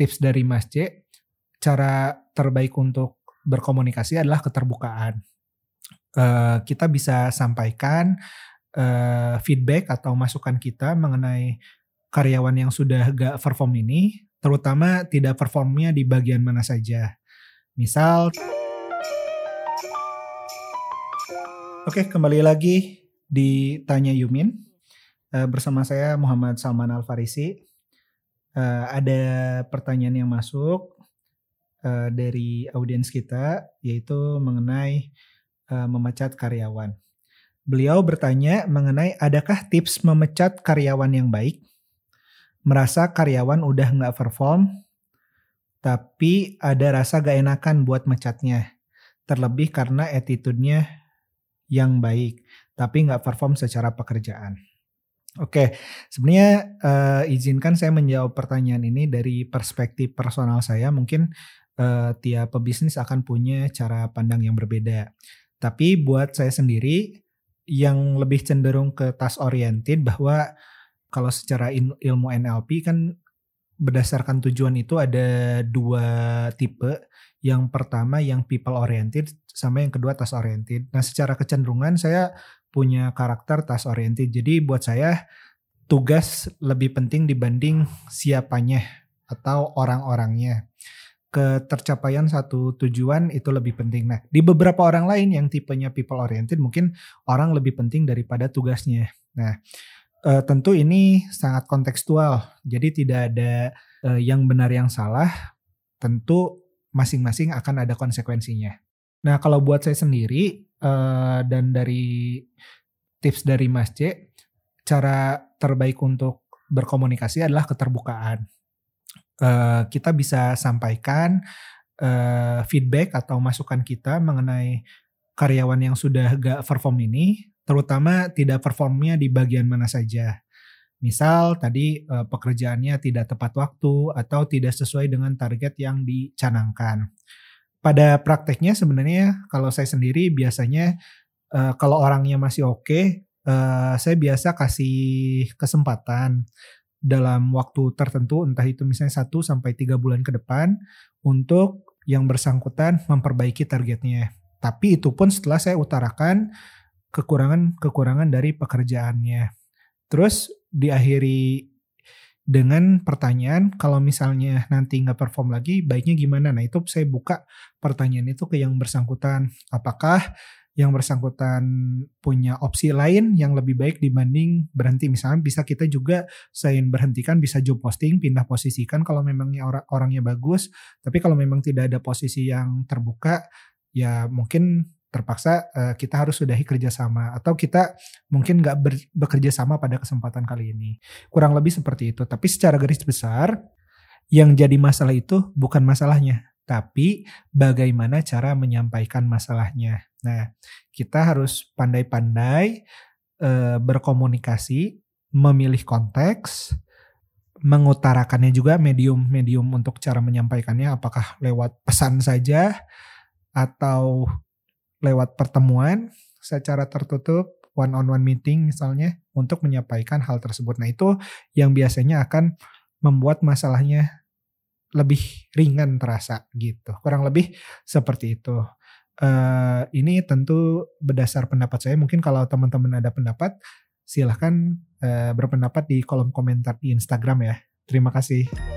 tips dari Mas J, cara terbaik untuk berkomunikasi adalah keterbukaan. Uh, kita bisa sampaikan uh, feedback atau masukan kita mengenai karyawan yang sudah gak perform ini, terutama tidak performnya di bagian mana saja. Misal, oke kembali lagi di Tanya Yumin uh, bersama saya Muhammad Salman Al Farisi. Uh, ada pertanyaan yang masuk uh, dari audiens kita yaitu mengenai uh, memecat karyawan. Beliau bertanya mengenai adakah tips memecat karyawan yang baik? Merasa karyawan udah nggak perform, tapi ada rasa gak enakan buat mecatnya. Terlebih karena attitude-nya yang baik, tapi nggak perform secara pekerjaan. Oke, sebenarnya uh, izinkan saya menjawab pertanyaan ini dari perspektif personal saya. Mungkin uh, tiap pebisnis akan punya cara pandang yang berbeda. Tapi buat saya sendiri, yang lebih cenderung ke task oriented bahwa kalau secara ilmu NLP kan berdasarkan tujuan itu ada dua tipe. Yang pertama yang people oriented sama yang kedua task oriented. Nah, secara kecenderungan saya punya karakter task oriented. Jadi buat saya tugas lebih penting dibanding siapanya atau orang-orangnya ketercapaian satu tujuan itu lebih penting. Nah, di beberapa orang lain yang tipenya people oriented mungkin orang lebih penting daripada tugasnya. Nah, e, tentu ini sangat kontekstual. Jadi tidak ada e, yang benar yang salah. Tentu masing-masing akan ada konsekuensinya. Nah, kalau buat saya sendiri e, dan dari tips dari Mas C, cara terbaik untuk berkomunikasi adalah keterbukaan uh, kita bisa sampaikan uh, feedback atau masukan kita mengenai karyawan yang sudah gak perform ini, terutama tidak performnya di bagian mana saja. Misal tadi uh, pekerjaannya tidak tepat waktu atau tidak sesuai dengan target yang dicanangkan. Pada prakteknya sebenarnya kalau saya sendiri biasanya uh, kalau orangnya masih oke, okay, uh, saya biasa kasih kesempatan dalam waktu tertentu entah itu misalnya 1 sampai 3 bulan ke depan untuk yang bersangkutan memperbaiki targetnya. Tapi itu pun setelah saya utarakan kekurangan-kekurangan dari pekerjaannya. Terus diakhiri dengan pertanyaan kalau misalnya nanti nggak perform lagi baiknya gimana nah itu saya buka pertanyaan itu ke yang bersangkutan apakah yang bersangkutan punya opsi lain yang lebih baik dibanding berhenti. Misalnya bisa kita juga selain berhentikan bisa job posting, pindah posisikan kalau memangnya orang orangnya bagus. Tapi kalau memang tidak ada posisi yang terbuka, ya mungkin terpaksa uh, kita harus sudahi kerjasama atau kita mungkin nggak bekerja sama pada kesempatan kali ini. Kurang lebih seperti itu. Tapi secara garis besar, yang jadi masalah itu bukan masalahnya, tapi bagaimana cara menyampaikan masalahnya. Nah, kita harus pandai-pandai e, berkomunikasi, memilih konteks, mengutarakannya juga medium-medium untuk cara menyampaikannya apakah lewat pesan saja atau lewat pertemuan secara tertutup one on one meeting misalnya untuk menyampaikan hal tersebut. Nah, itu yang biasanya akan membuat masalahnya lebih ringan terasa gitu. Kurang lebih seperti itu. Uh, ini tentu berdasar pendapat saya. Mungkin kalau teman-teman ada pendapat, silahkan uh, berpendapat di kolom komentar di Instagram ya. Terima kasih.